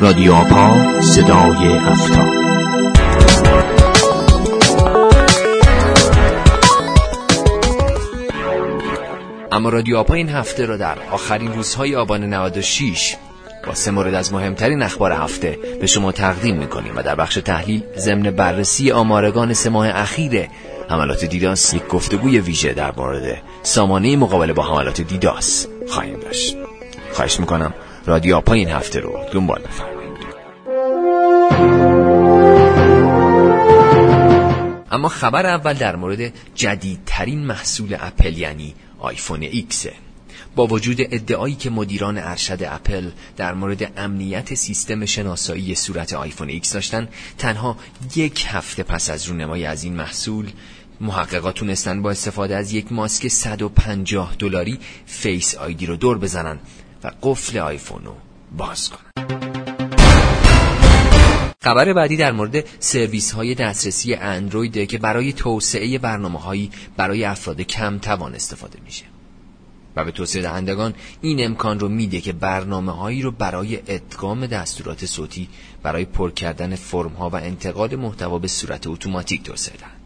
رادیو آپا صدای افتاد اما رادیو آپا این هفته را در آخرین روزهای آبان 96 با سه مورد از مهمترین اخبار هفته به شما تقدیم می‌کنیم و در بخش تحلیل ضمن بررسی آمارگان سه ماه اخیر حملات دیداس یک گفتگوی ویژه در مورد سامانه مقابله با حملات دیداس خواهیم داشت. خواهش می‌کنم رادیو آپا هفته رو دنبال بفرمایید. اما خبر اول در مورد جدیدترین محصول اپل یعنی آیفون ایکسه با وجود ادعایی که مدیران ارشد اپل در مورد امنیت سیستم شناسایی صورت آیفون ایکس داشتن تنها یک هفته پس از رونمایی از این محصول محققان تونستن با استفاده از یک ماسک 150 دلاری Face ID رو دور بزنن. و قفل آیفون رو باز کنن خبر بعدی در مورد سرویس های دسترسی اندرویده که برای توسعه برنامه هایی برای افراد کم توان استفاده میشه. و به توسعه دهندگان این امکان رو میده که برنامه هایی رو برای ادغام دستورات صوتی برای پر کردن فرم ها و انتقال محتوا به صورت اتوماتیک توسعه دهند.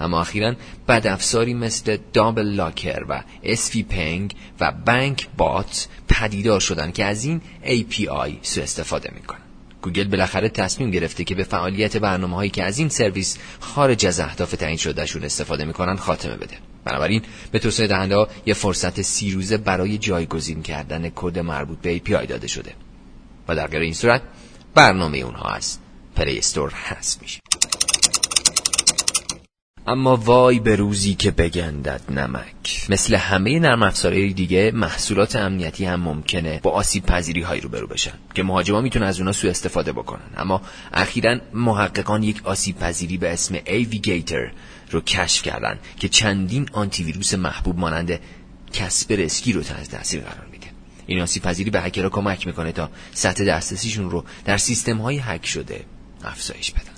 اما اخیرا بد افزاری مثل DoubleLocker و Svpeng و BankBot پدیدار شدن که از این API سو استفاده می‌کنن گوگل بالاخره تصمیم گرفته که به فعالیت برنامه هایی که از این سرویس خارج از اهداف تعیین شدهشون استفاده می‌کنن خاتمه بده. بنابراین به توسعه دهنده ها یه فرصت سی روزه برای جایگزین کردن کد مربوط به API داده شده. و در غیر این صورت برنامه اونها از Play Store حذف میشه. اما وای به روزی که بگندد نمک. مثل همه نرم افزارهای دیگه محصولات امنیتی هم ممکنه با آسیب پذیری هایی روبرو بشن که مهاجما می‌تونن از اونا سوء استفاده بکنن. اما اخیرا محققان یک آسیب پذیری به اسم AVGater رو کشف کردن که چندین آنتی ویروس محبوب مانند Kaspersky رو تحت تاثیر قرار میده. این آسیب پذیری به هکرها کمک می‌کنه تا سطح دسترسیشون رو در سیستم های هک شده افزایش بدن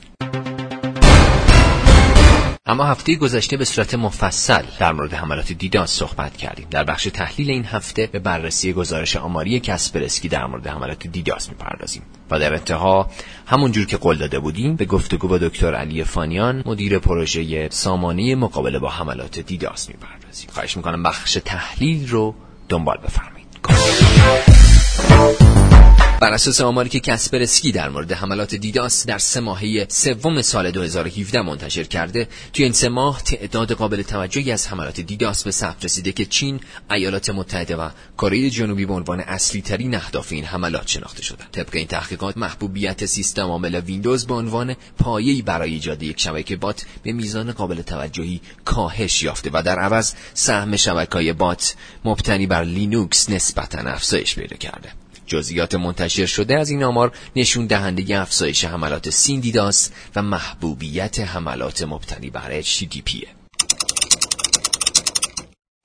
اما هفته گذشته به صورت مفصل در مورد حملات دیداس صحبت کردیم. در بخش تحلیل این هفته به بررسی گزارش آماری کسپرسکی در مورد حملات دیداس می‌پردازیم و در انتها همونجور که قول داده بودیم به گفتگو با دکتر علی فانیان مدیر پروژه سامانه مقابله با حملات دیداس می‌پردازیم. خواهش می‌کنم بخش تحلیل رو دنبال بفرمایید. بر اساس آماری که کسپر اسکی در مورد حملات دیداس در سه ماهه سوم سال 2017 منتشر کرده توی این سه ماه تعداد قابل توجهی از حملات دیداس به ثبت رسیده که چین، ایالات متحده و کره جنوبی به عنوان اصلی ترین اهداف این حملات شناخته شدند. طبق این تحقیقات محبوبیت سیستم عامل ویندوز به عنوان پایه‌ای برای ایجاد یک شبکه بات به میزان قابل توجهی کاهش یافته و در عوض سهم شبکه‌های بات مبتنی بر لینوکس نسبتا افزایش پیدا کرده. جزئیات منتشر شده از این آمار نشون دهنده افزایش حملات SYN DDoS و محبوبیت حملات مبتنی بر HTTP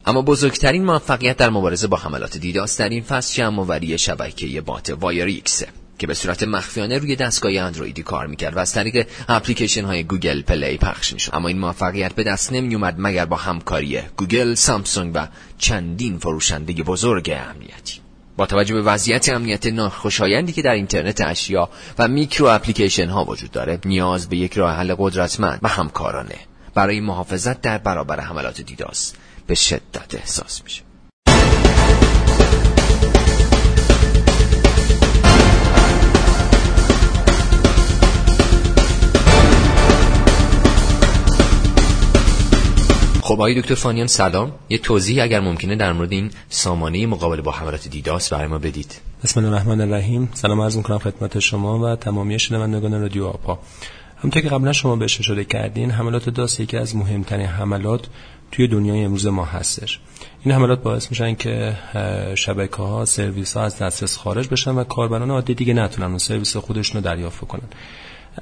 اما بزرگترین موفقیت در مبارزه با حملات DDoS در این فصل جمع‌آوری شبکه بات WireX که به صورت مخفیانه روی دستگاه اندرویدی کار می‌کرد و از طریق اپلیکیشن های Google Play پخش می‌شد. اما این موفقیت به دست نمی اومد مگر با همکاری گوگل، سامسونگ و چندین فروشنده بزرگ امنیتی. با توجه به وضعیت امنیت ناخوشایندی که در اینترنت اشیا و میکرو اپلیکیشن ها وجود داره نیاز به یک راه حل قدرتمند و همکارانه. برای محافظت در برابر حملات دیداس به شدت احساس میشه. خب آقای دکتر فانیان سلام. یه توضیح اگر ممکنه در مورد این سامانه مقابله با حملات دیداس برای ما بدید. بسم الله الرحمن الرحیم. سلام عرض می‌کنم خدمت شما و تمامی شنوندگان رادیو آپا. همونطور که قبلا شما بهش اشاره کردین حملات داس یکی از مهمترین حملات توی دنیای امروز ما هستش. این حملات باعث میشن که شبکه ها سرویس ها از دسترس خارج بشن و کاربران عادی دیگه نتونن اون سرویس خودشون دریافت کنن.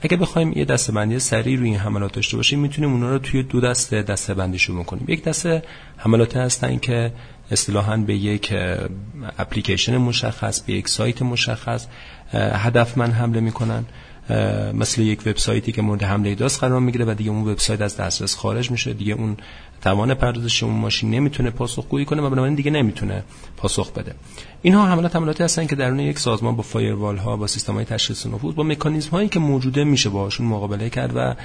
اگه بخوایم یه دسته بندی سریع روی این حملات داشته باشیم می‌تونیم اونا رو توی دو دسته دسته بندی شروع کنیم. یک دسته حملات هستن که اصطلاحا به یک اپلیکیشن مشخص به یک سایت مشخص هدفمند حمله می‌کنن. مثل یک وبسایتی که مورد حمله داس قرار می‌گیره و دیگه اون وبسایت از دسترس خارج میشه. دیگه اون توان پردازش اون ماشین نمی‌تونه پاسخگویی کنه و بنابراین دیگه نمی‌تونه پاسخ بده. اینها حملات حملاتی هستن که درون یک سازمان با فایروال ها با سیستم های تشخیص نفوذ با مکانیزم هایی که موجوده میشه باهاشون مقابله کرد و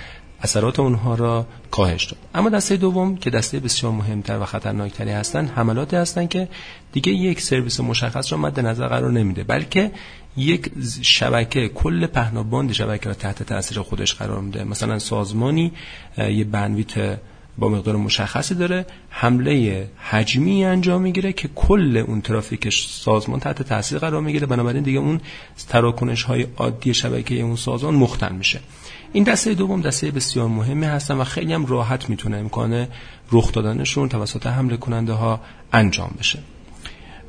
اثرات اونها را کاهش داد. اما دسته دوم که دسته بسیار مهمتر و خطرناکتری هستند حملاتی هستند که دیگه یک سرویس مشخص را مد نظر قرار نمیده بلکه یک شبکه کل پهناباند شبکه را تحت تاثیر خودش قرار میده. مثلا سازمانی یه بندویت با مقدار مشخصی داره. حمله حجمی انجام می‌گیره که کل اون ترافیک سازمان تحت تاثیر قرار می‌گیره. بنابراین دیگه اون تراکنش های عادی شبکه اون سازمان مختل میشه. این دسته دوم دسته بسیار مهمی هستن و خیلی هم راحت می‌تونه امکان رخ دادنشون توسط حمله کننده ها انجام بشه.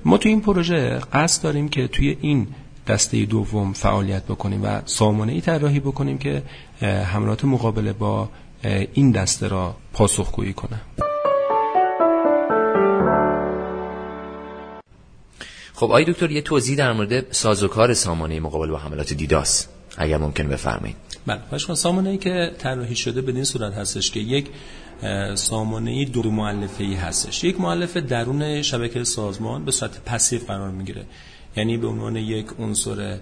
ما تو این پروژه قصد داریم که توی این دسته دوم فعالیت بکنیم و سامانه ای طراحی بکنیم که حملات مقابله با این دسته را پاسخگویی کنه. خب آقای دکتر یه توضیح در مورد سازوکار سامانه مقابل با حملات دیداس اگر ممکن بفرمایید. بله سامانه ای که طراحی شده به این صورت هستش که یک سامانه دو معلفه ای هستش. یک معلفه درون شبکه سازمان به صورت پسیو قرار می‌گیره. یعنی به عنوان یک عنصر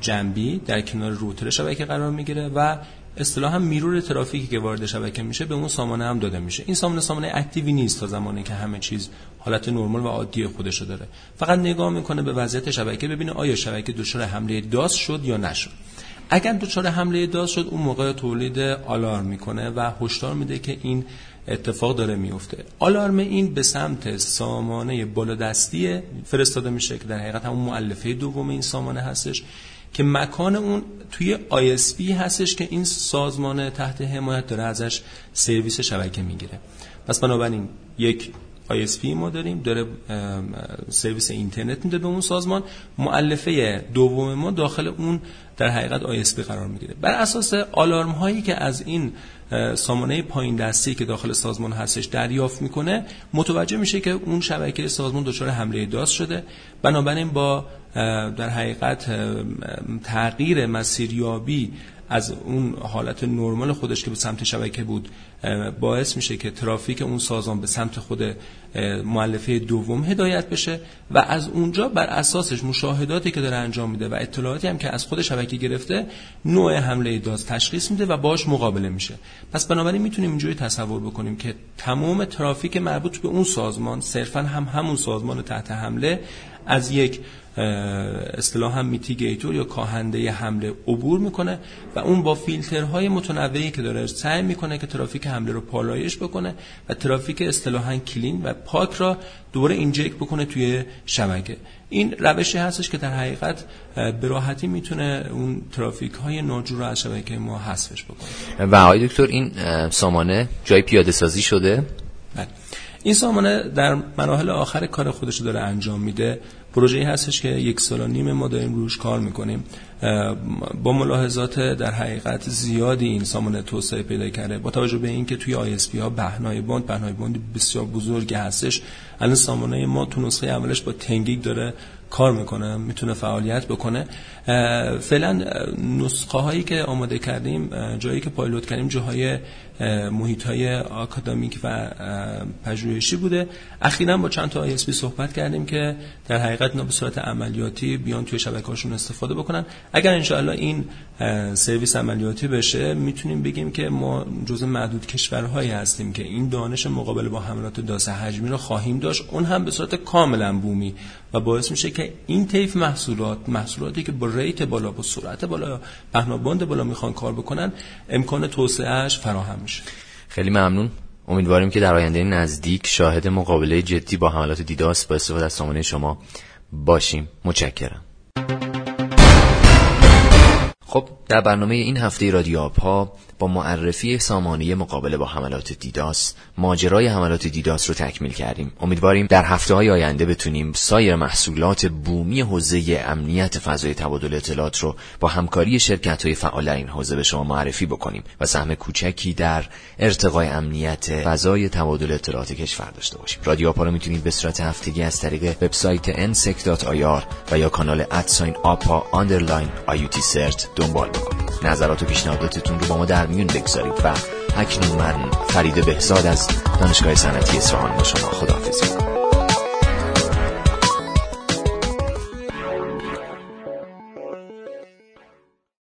جنبی در کنار روتر شبکه قرار می‌گیره و اصطلاحا میرور ترافیکی که وارد شبکه میشه به اون سامانه هم داده میشه. این سامانه سامانه اکتیوی نیست تا زمانی که همه چیز حالت نرمال و عادی خودش داره. فقط نگاه می‌کنه به وضعیت شبکه ببینه آیا شبکه دچار حمله داس شد یا نشد. اگر دچار حمله داس شد اون موقع تولید آلارم می‌کنه و هشدار میده که این اتفاق داره میفته آلارم این به سمت سامانه بالادستی فرستاده میشه که در حقیقت همون مؤلفه دوم این سامانه هستش که مکان اون توی ISP هستش که این سازمان تحت حمایت داره ازش سرویس شبکه می‌گیره. پس بنابراین یک ISP ما داریم داره سرویس اینترنت میده به اون سازمان. معلفه دوم ما داخل اون در حقیقت ISP قرار می‌گیره. بر اساس آلارم هایی که از این سامانه پایین دستی که داخل سازمان هستش دریافت می‌کنه متوجه میشه که اون شبکه سازمان دچار حمله داس شده. بنابراین با در حقیقت تغییر مسیریابی از اون حالت نرمال خودش که به سمت شبکه بود باعث میشه که ترافیک اون سازمان به سمت خود معلفه دوم هدایت بشه و از اونجا بر اساسش مشاهداتی که داره انجام میده و اطلاعاتی هم که از خود شبکه گرفته نوع حمله داز تشخیص میده و باش مقابله میشه. پس بنابراین می‌تونیم اینجوری تصور بکنیم که تمام ترافیک مربوط به اون سازمان صرفا هم همون سازمان تحت حمله از یک اصطلاح هم mitigator یا کاهنده حمله عبور می‌کنه و اون با فیلترهای متنوعی که داره سعی می‌کنه که ترافیک حمله رو پالایش بکنه و ترافیک اصطلاحا clean و پاک را دوباره inject بکنه توی شبکه. این روشی هستش که در حقیقت به راحتی می‌تونه اون ترافیک های ناجور رو از شبکه ما حذفش بکنه. و آقای دکتر این سامانه جای پیاده سازی شده؟ بله. این سامانه در مراحل آخر کار خودش داره انجام میده. پروژه‌ای هستش که یک سال و نیم ما داریم روش کار می‌کنیم. با ملاحظات در حقیقت زیادی این سامانه توسعه پیدا کرده. با توجه به اینکه توی ISP ها پهنای باند پهنای باند بسیار بزرگی هستش الان سامانه ما تو نسخه عملش با ten gig داره کار می‌کنه می‌تونه فعالیت بکنه. فعلا نسخه هایی که آماده کردیم جایی که پایلوت کردیم جاهای محیط های آکادمیک و پژوهشی بوده. اخیرا با چند تا آی صحبت کردیم که در حقیقت اینا به صورت عملیاتی بیان توی شبکه‌هاشون استفاده بکنن. اگر انشاءالله این سرویس عملیاتی بشه می‌تونیم بگیم که ما جزء معدود کشورهایی هستیم که این دانش مقابل با حملات داس حجمی رو خواهیم داشت اون هم به صورت کاملا بومی و باعث میشه که این طیف محصولات محصولاتی که با ریت بالا با سرعت بالا پهناباند بالا می‌خوان کار بکنن امکان توسعهش فراهم میشه. خیلی ممنون. امیدواریم که در آینده نزدیک شاهد مقابله جدی با حملات دیداس با استفاده از سامانه شما باشیم. متشکرم. خب در برنامه این هفته رادیو آپا با معرفی سامانه مقابله با حملات دیداس ماجرای حملات دیداس رو تکمیل کردیم. امیدواریم در هفته های آینده بتونیم سایر محصولات بومی حوزه امنیت فضای تبادل اطلاعات رو با همکاری شرکت های فعال این حوزه به شما معرفی بکنیم و سهم کوچکی در ارتقای امنیت فضای تبادل اطلاعات کشور داشته باشیم. رادیو آپا رو می‌تونید به صورت هفتگی از طریق وبسایت nsec.ir و یا کانال at sign آپا underline IUT CERT دنبال بکنید نظرات و پیشنهاداتتون رو با ما در میون بگذارید و اکنون من فرید بهزاد از دانشگاه صنعتی اصفهان با شما خداحافظی